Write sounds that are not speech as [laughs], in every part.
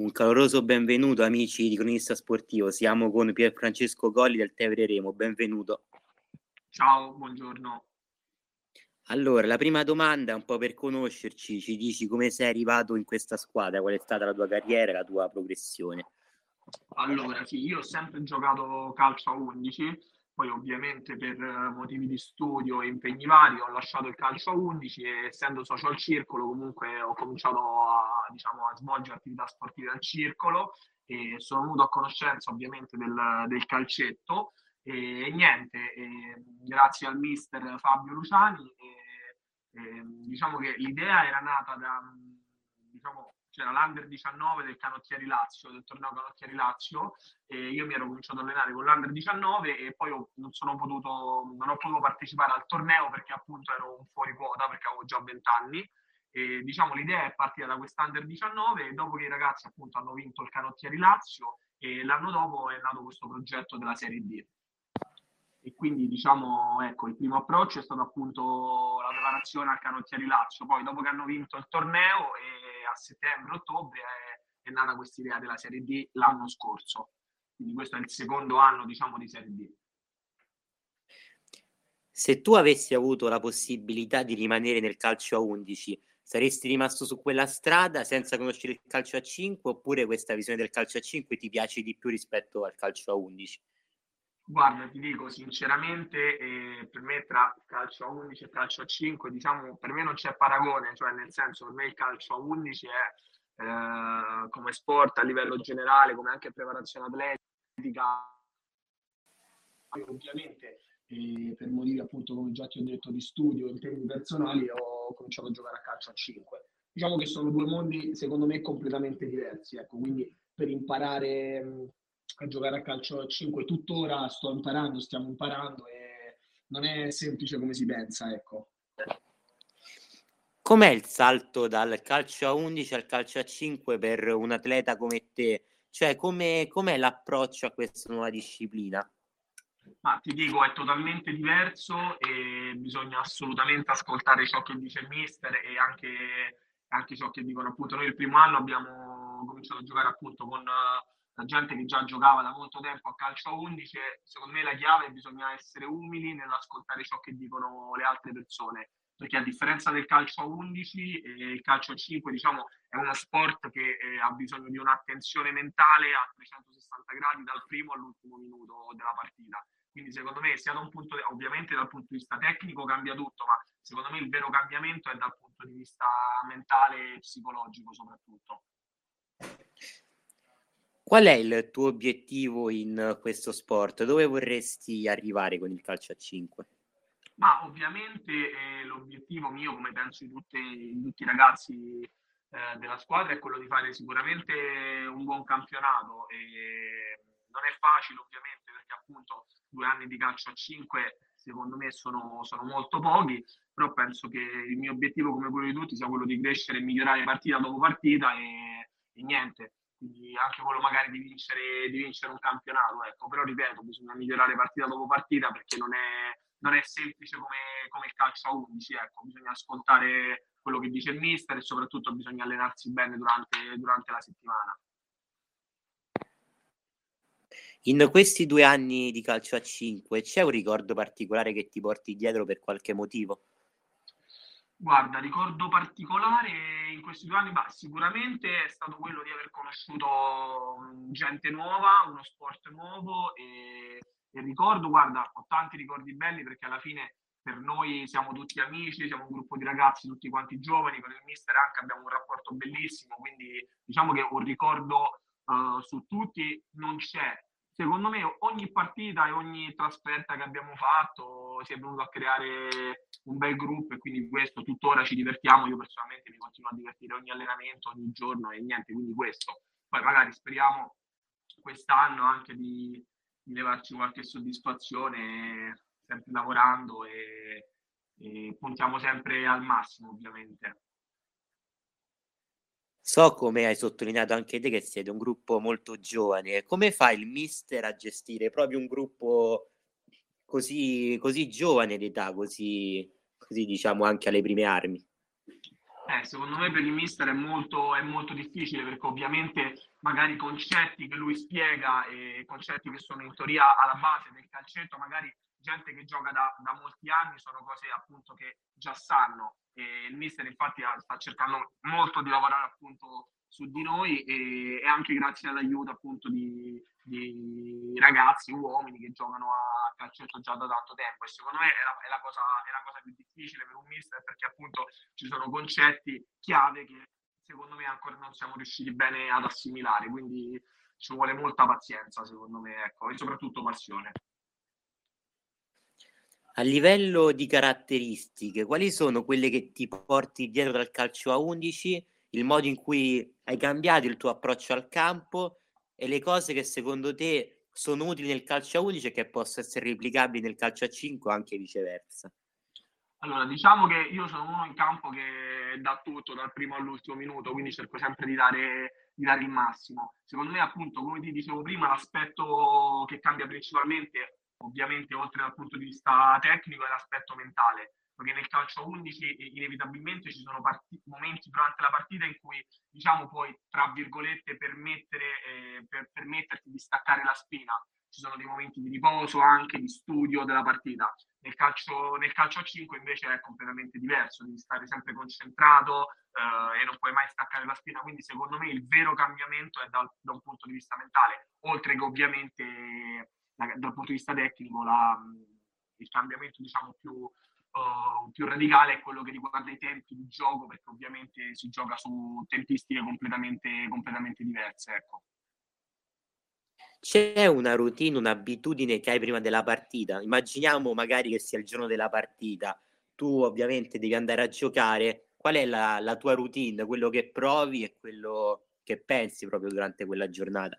Un caloroso benvenuto amici di Cronista Sportivo, siamo con Pier Francesco Colli del Tevere Remo, benvenuto. Ciao, buongiorno. Allora, la prima domanda è un po' per conoscerci, ci dici come sei arrivato in questa squadra, qual è stata la tua carriera, la tua progressione? Allora, sì, io ho sempre giocato calcio a 11, poi ovviamente per motivi di studio e impegni vari ho lasciato il calcio a 11 e essendo socio al circolo comunque ho cominciato a, diciamo, a svolgere attività sportive al circolo e sono venuto a conoscenza ovviamente del, del calcetto e, e niente, e, grazie al mister Fabio Luciani e, diciamo che l'idea era nata da diciamo, c'era l'Under 19 del Canottieri Lazio, del torneo Canottieri Lazio, e io mi ero cominciato ad allenare con l'Under 19 e poi ho, non, sono potuto, non ho potuto partecipare al torneo perché appunto ero un fuori quota, perché avevo già 20 anni. E, diciamo l'idea è partita da quest'Under 19 e dopo che i ragazzi appunto hanno vinto il Canottieri Lazio e l'anno dopo è nato questo progetto della Serie D e quindi diciamo ecco il primo approccio è stato appunto la preparazione al Canottieri Lazio. Poi dopo che hanno vinto il torneo e a settembre-ottobre è, è nata questa idea della Serie D l'anno scorso. Quindi questo è il secondo anno diciamo di Serie D. Se tu avessi avuto la possibilità di rimanere nel calcio a 11 saresti rimasto su quella strada senza conoscere il calcio a 5 oppure questa visione del calcio a 5 ti piace di più rispetto al calcio a 11 Guarda, ti dico sinceramente, eh, per me tra calcio a 11 e calcio a 5, diciamo, per me non c'è paragone, cioè nel senso per me il calcio a 11 è eh, come sport a livello generale, come anche preparazione atletica. Ovviamente eh, per motivi appunto, come già ti ho detto, di studio in termini personali ho cominciato a giocare a calcio a 5. Diciamo che sono due mondi secondo me completamente diversi, ecco, quindi per imparare a giocare a calcio a 5 tuttora sto imparando, stiamo imparando e non è semplice come si pensa, ecco. Com'è il salto dal calcio a 11 al calcio a 5 per un atleta come te? Cioè, come, com'è l'approccio a questa nuova disciplina? Ma ti dico, è totalmente diverso e bisogna assolutamente ascoltare ciò che dice il mister e anche, anche ciò che dicono appunto noi il primo anno abbiamo cominciato a giocare appunto con la gente che già giocava da molto tempo a calcio a 11, secondo me la chiave è bisogna essere umili nell'ascoltare ciò che dicono le altre persone, perché a differenza del calcio a 11, eh, il calcio a 5 diciamo, è uno sport che eh, ha bisogno di un'attenzione mentale a 360 gradi dal primo all'ultimo minuto della partita. Quindi secondo me sia da un punto, ovviamente dal punto di vista tecnico cambia tutto, ma secondo me il vero cambiamento è dal punto di vista mentale e psicologico soprattutto. Qual è il tuo obiettivo in questo sport? Dove vorresti arrivare con il calcio a 5? Ma ovviamente eh, l'obiettivo mio, come penso di, tutte, di tutti i ragazzi eh, della squadra, è quello di fare sicuramente un buon campionato. E non è facile ovviamente perché appunto due anni di calcio a 5 secondo me sono, sono molto pochi, però penso che il mio obiettivo come quello di tutti sia quello di crescere e migliorare partita dopo partita e, e niente quindi anche quello magari di vincere, di vincere un campionato, ecco. però ripeto, bisogna migliorare partita dopo partita perché non è, non è semplice come, come, il calcio a 11, ecco. bisogna ascoltare quello che dice il mister e soprattutto bisogna allenarsi bene durante, durante la settimana. In questi due anni di calcio a 5 c'è un ricordo particolare che ti porti dietro per qualche motivo? Guarda, ricordo particolare in questi due anni, bah, sicuramente è stato quello di aver conosciuto gente nuova, uno sport nuovo e, e ricordo, guarda, ho tanti ricordi belli perché alla fine per noi siamo tutti amici, siamo un gruppo di ragazzi tutti quanti giovani, con il mister anche abbiamo un rapporto bellissimo, quindi diciamo che un ricordo uh, su tutti non c'è, secondo me ogni partita e ogni trasferta che abbiamo fatto si è venuto a creare un bel gruppo e quindi questo tuttora ci divertiamo. Io personalmente mi continuo a divertire ogni allenamento, ogni giorno e niente, quindi questo. Poi magari speriamo quest'anno anche di, di levarci qualche soddisfazione, sempre lavorando e, e puntiamo sempre al massimo ovviamente. So come hai sottolineato anche te che siete un gruppo molto giovane. Come fa il mister a gestire proprio un gruppo così, così giovane d'età, così, così diciamo anche alle prime armi? Eh, secondo me per il mister è molto, è molto difficile perché ovviamente magari concetti che lui spiega e concetti che sono in teoria alla base del calcetto, magari gente che gioca da, da molti anni sono cose appunto che già sanno. E il mister infatti sta cercando molto di lavorare appunto su di noi e, e anche grazie all'aiuto appunto di, di, ragazzi, uomini che giocano a calcetto già da tanto tempo e secondo me è la, è la, cosa, è la cosa più difficile per un mister perché appunto ci sono concetti chiave che secondo me ancora non siamo riusciti bene ad assimilare, quindi ci vuole molta pazienza secondo me ecco, e soprattutto passione. A livello di caratteristiche, quali sono quelle che ti porti dietro dal calcio a 11 il modo in cui hai cambiato il tuo approccio al campo e le cose che secondo te sono utili nel calcio a 11 e che possono essere replicabili nel calcio a 5 o anche viceversa. Allora, diciamo che io sono uno in campo che dà tutto dal primo all'ultimo minuto, quindi cerco sempre di dare, di dare il massimo. Secondo me, appunto, come ti dicevo prima, l'aspetto che cambia principalmente, ovviamente, oltre dal punto di vista tecnico, è l'aspetto mentale perché nel calcio a 11 inevitabilmente ci sono part- momenti durante la partita in cui diciamo puoi tra virgolette permettere, eh, per permetterti di staccare la spina. Ci sono dei momenti di riposo anche di studio della partita. Nel calcio, nel calcio a 5 invece è completamente diverso. Devi stare sempre concentrato eh, e non puoi mai staccare la spina. Quindi secondo me il vero cambiamento è dal, da un punto di vista mentale. Oltre che ovviamente da, dal punto di vista tecnico la, il cambiamento diciamo più uh, più radicale è quello che riguarda i tempi di gioco, perché ovviamente si gioca su tempistiche completamente, completamente diverse. Ecco. C'è una routine, un'abitudine che hai prima della partita? Immaginiamo magari che sia il giorno della partita, tu ovviamente devi andare a giocare. Qual è la, la tua routine, quello che provi e quello che pensi proprio durante quella giornata?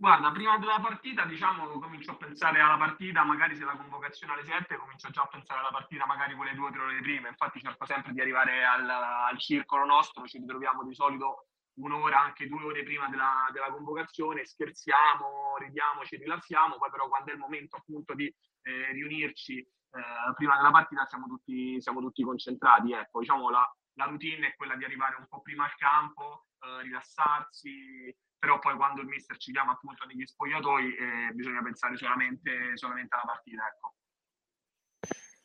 Guarda, prima della partita, diciamo, comincio a pensare alla partita, magari se la convocazione alle 7, comincio già a pensare alla partita magari quelle due o tre ore prima. Infatti cerco sempre di arrivare al, al circolo nostro, ci ritroviamo di solito un'ora, anche due ore prima della, della, convocazione, scherziamo, ridiamo, ci rilassiamo, poi però quando è il momento appunto di eh, riunirci eh, prima della partita siamo tutti, siamo tutti concentrati. Ecco, diciamo la, la routine è quella di arrivare un po' prima al campo, eh, rilassarsi, però poi quando il mister ci chiama appunto negli spogliatoi eh, bisogna pensare solamente, solamente, alla partita. Ecco.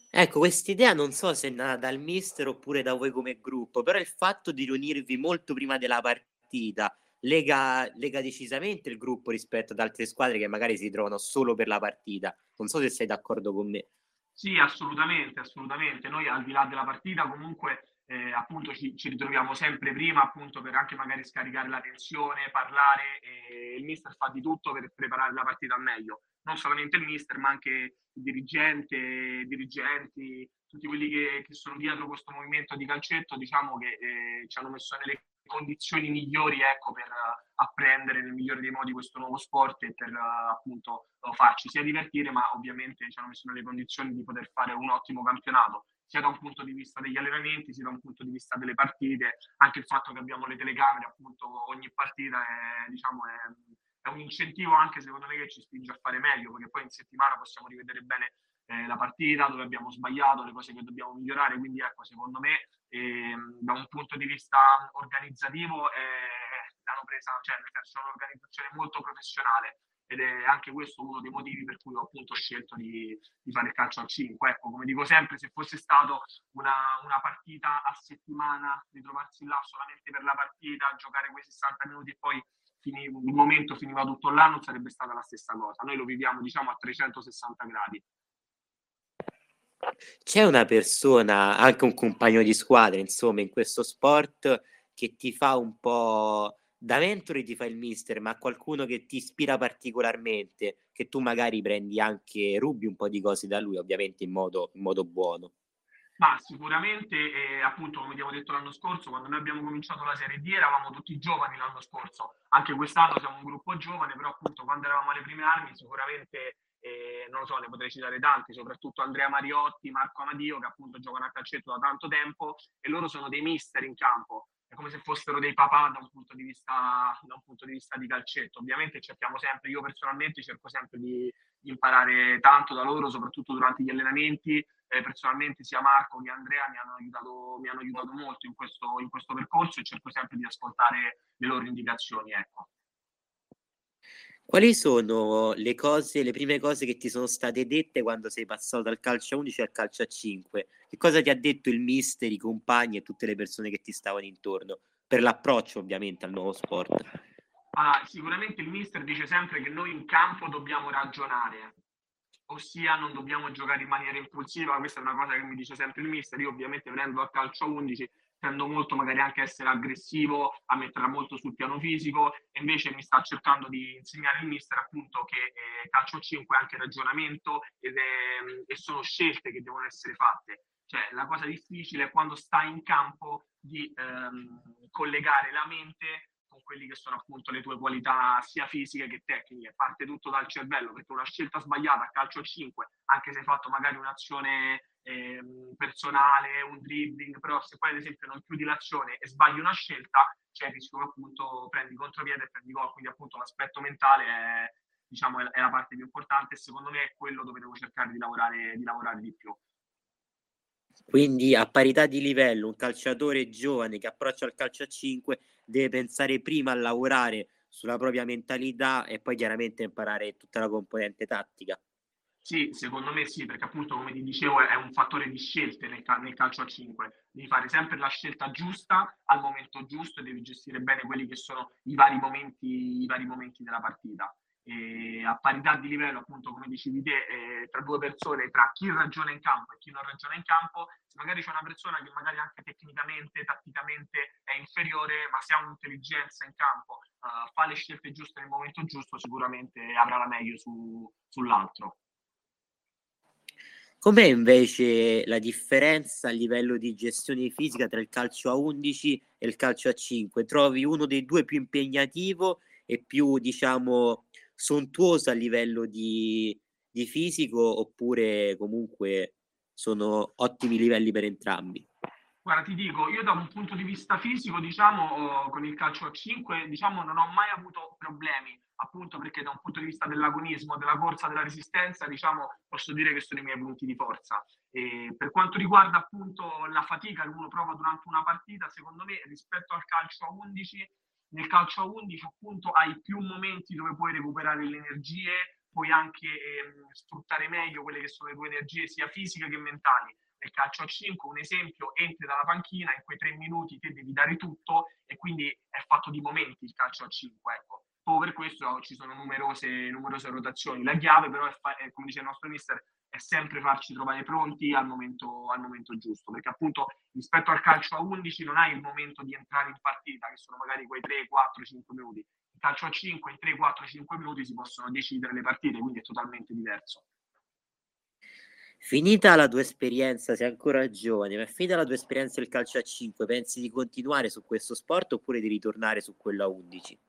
Ecco, quest'idea non so se è nata dal mister oppure da voi come gruppo, però il fatto di riunirvi molto prima della partita lega, lega decisamente il gruppo rispetto ad altre squadre che magari si trovano solo per la partita. Non so se sei d'accordo con me. Sì, assolutamente, assolutamente. Noi al di là della partita comunque eh, appunto ci, ci, ritroviamo sempre prima appunto per anche magari scaricare la tensione, parlare e il mister fa di tutto per preparare la partita al meglio. Non solamente il mister ma anche il dirigente, i dirigenti, tutti quelli che, che sono dietro questo movimento di calcetto, diciamo che eh, ci hanno messo nelle condizioni migliori ecco, per apprendere nel migliore dei modi questo nuovo sport e per appunto farci sia divertire, ma ovviamente ci hanno messo nelle condizioni di poter fare un ottimo campionato sia da un punto di vista degli allenamenti, sia da un punto di vista delle partite, anche il fatto che abbiamo le telecamere, appunto ogni partita è, diciamo, è, è un incentivo anche secondo me che ci spinge a fare meglio, perché poi in settimana possiamo rivedere bene eh, la partita, dove abbiamo sbagliato, le cose che dobbiamo migliorare, quindi ecco, secondo me eh, da un punto di vista organizzativo eh, hanno presa, cioè nel senso, un'organizzazione molto professionale ed è anche questo uno dei motivi per cui ho appunto scelto di, di fare il calcio a 5. Ecco, come dico sempre, se fosse stato una, una partita a settimana, ritrovarsi là solamente per la partita, giocare quei 60 minuti e poi finiva, il momento finiva tutto là, non sarebbe stata la stessa cosa. Noi lo viviamo diciamo a 360 gradi. C'è una persona, anche un compagno di squadra, insomma, in questo sport che ti fa un po' da mentore ti fa il mister, ma qualcuno che ti ispira particolarmente, che tu magari prendi anche, rubi un po' di cose da lui, ovviamente in modo, in modo buono. Ma sicuramente, eh, appunto, come abbiamo detto l'anno scorso, quando noi abbiamo cominciato la Serie D eravamo tutti giovani l'anno scorso, anche quest'anno siamo un gruppo giovane, però appunto quando eravamo alle prime armi sicuramente, eh, non lo so, ne potrei citare tanti, soprattutto Andrea Mariotti, Marco Amadio, che appunto giocano a calcetto da tanto tempo e loro sono dei mister in campo è come se fossero dei papà da un punto di vista, da un punto di, vista di calcetto. Ovviamente cerchiamo sempre, io personalmente cerco sempre di, di imparare tanto da loro, soprattutto durante gli allenamenti, eh, personalmente sia Marco che Andrea mi hanno aiutato, mi hanno aiutato molto in questo, in questo percorso e cerco sempre di ascoltare le loro indicazioni. Ecco. Quali sono le cose, le prime cose che ti sono state dette quando sei passato dal calcio a 11 al calcio a 5? Che cosa ti ha detto il mister, i compagni e tutte le persone che ti stavano intorno? Per l'approccio ovviamente al nuovo sport. Ah, sicuramente il mister dice sempre che noi in campo dobbiamo ragionare, ossia non dobbiamo giocare in maniera impulsiva, questa è una cosa che mi dice sempre il mister, io ovviamente venendo al calcio a 11 tendo molto magari anche a essere aggressivo, a metterla molto sul piano fisico, e invece mi sta cercando di insegnare il mister appunto che eh, calcio 5 è anche ragionamento ed è, e sono scelte che devono essere fatte. Cioè la cosa difficile è quando stai in campo di ehm, collegare la mente con quelli che sono appunto le tue qualità sia fisiche che tecniche, parte tutto dal cervello, perché una scelta sbagliata a calcio 5, anche se hai fatto magari un'azione eh, personale, un dribbling, però se poi ad esempio non chiudi l'azione e sbagli una scelta, c'è il rischio che appunto prendi contropiede e prendi gol, quindi appunto l'aspetto mentale è, diciamo, è la parte più importante e secondo me è quello dove devo cercare di lavorare di, lavorare di più. Quindi a parità di livello, un calciatore giovane che approccia al calcio a 5 deve pensare prima a lavorare sulla propria mentalità e poi chiaramente imparare tutta la componente tattica. Sì, secondo me sì, perché appunto come ti dicevo è un fattore di scelte nel, nel, calcio a 5. Devi fare sempre la scelta giusta al momento giusto e devi gestire bene quelli che sono i vari momenti, i vari momenti della partita. E a parità di livello, appunto, come dicevi te, eh, tra due persone, tra chi ragiona in campo e chi non ragiona in campo, se magari c'è una persona che magari anche tecnicamente, tatticamente è inferiore, ma se ha un'intelligenza in campo, uh, fa le scelte giuste nel momento giusto, sicuramente avrà la meglio su, sull'altro. Com'è invece la differenza a livello di gestione fisica tra il calcio a 11 e il calcio a 5? Trovi uno dei due più impegnativo e più, diciamo, sontuoso a livello di, di fisico oppure comunque sono ottimi livelli per entrambi? Guarda, ti dico, io da un punto di vista fisico, diciamo, con il calcio a 5, diciamo, non ho mai avuto problemi appunto perché da un punto di vista dell'agonismo, della corsa, della resistenza, diciamo, posso dire che sono i miei punti di forza. E per quanto riguarda appunto la fatica che uno prova durante una partita, secondo me rispetto al calcio a 11, nel calcio a 11 appunto hai più momenti dove puoi recuperare le energie, puoi anche ehm, sfruttare meglio quelle che sono le tue energie sia fisiche che mentali. Nel calcio a 5, un esempio, entri dalla panchina, in quei tre minuti te devi dare tutto e quindi è fatto di momenti il calcio a 5, ecco proprio per questo ci sono numerose, numerose rotazioni. La chiave però, è, fa- è, come dice il nostro mister, è sempre farci trovare pronti al momento, al momento, giusto, perché appunto rispetto al calcio a 11 non hai il momento di entrare in partita, che sono magari quei 3, 4, 5 minuti. Il calcio a 5 in 3, 4, 5 minuti si possono decidere le partite, quindi è totalmente diverso. Finita la tua esperienza, sei ancora giovane, ma finita la tua esperienza del calcio a 5, pensi di continuare su questo sport oppure di ritornare su quello a 11?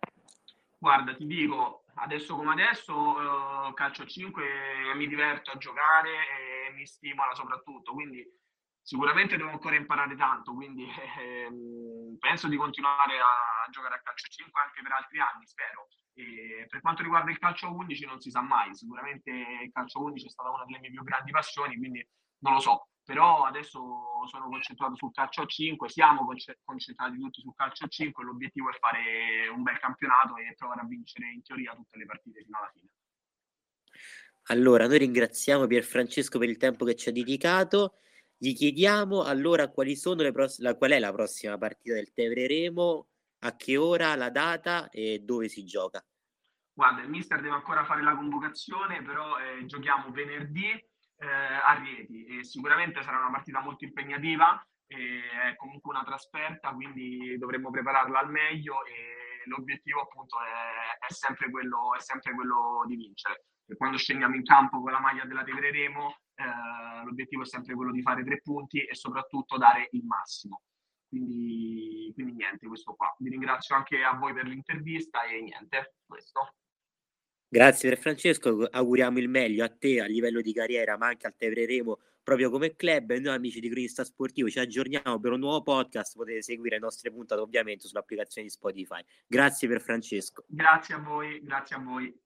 Guarda, ti dico, adesso come adesso uh, calcio a 5 mi diverto a giocare e mi stimola soprattutto, quindi sicuramente devo ancora imparare tanto, quindi [laughs] eh, penso di continuare a giocare a calcio a 5 anche per altri anni, spero. E per quanto riguarda il calcio a 11 non si sa mai, sicuramente il calcio a 11 è stata una delle mie più grandi passioni, quindi non lo so, però adesso sono concentrato sul calcio a 5, siamo concentrati tutti sul calcio a 5, l'obiettivo è fare un bel campionato e provare a vincere in teoria tutte le partite fino alla fine. Allora, noi ringraziamo Pier Francesco per il tempo che ci ha dedicato. Gli chiediamo allora quali sono le pross- la, qual è la prossima partita del Tevere a che ora, la data e dove si gioca. Guarda, il mister deve ancora fare la convocazione, però eh, giochiamo venerdì eh, a Rieti e sicuramente sarà una partita molto impegnativa, è comunque una trasferta, quindi dovremmo prepararla al meglio e l'obiettivo appunto è, è, sempre, quello, è sempre quello di vincere. E quando scendiamo in campo con la maglia della Tevere eh, l'obiettivo è sempre quello di fare tre punti e soprattutto dare il massimo. Quindi, quindi niente, questo qua. Vi ringrazio anche a voi per l'intervista e niente, questo. Grazie per Francesco, auguriamo il meglio a te a livello di carriera, ma anche al Tevreremo proprio come club. E noi amici di Cronista Sportivo ci aggiorniamo per un nuovo podcast. Potete seguire le nostre puntate ovviamente sull'applicazione di Spotify. Grazie per Francesco. Grazie a voi, grazie a voi.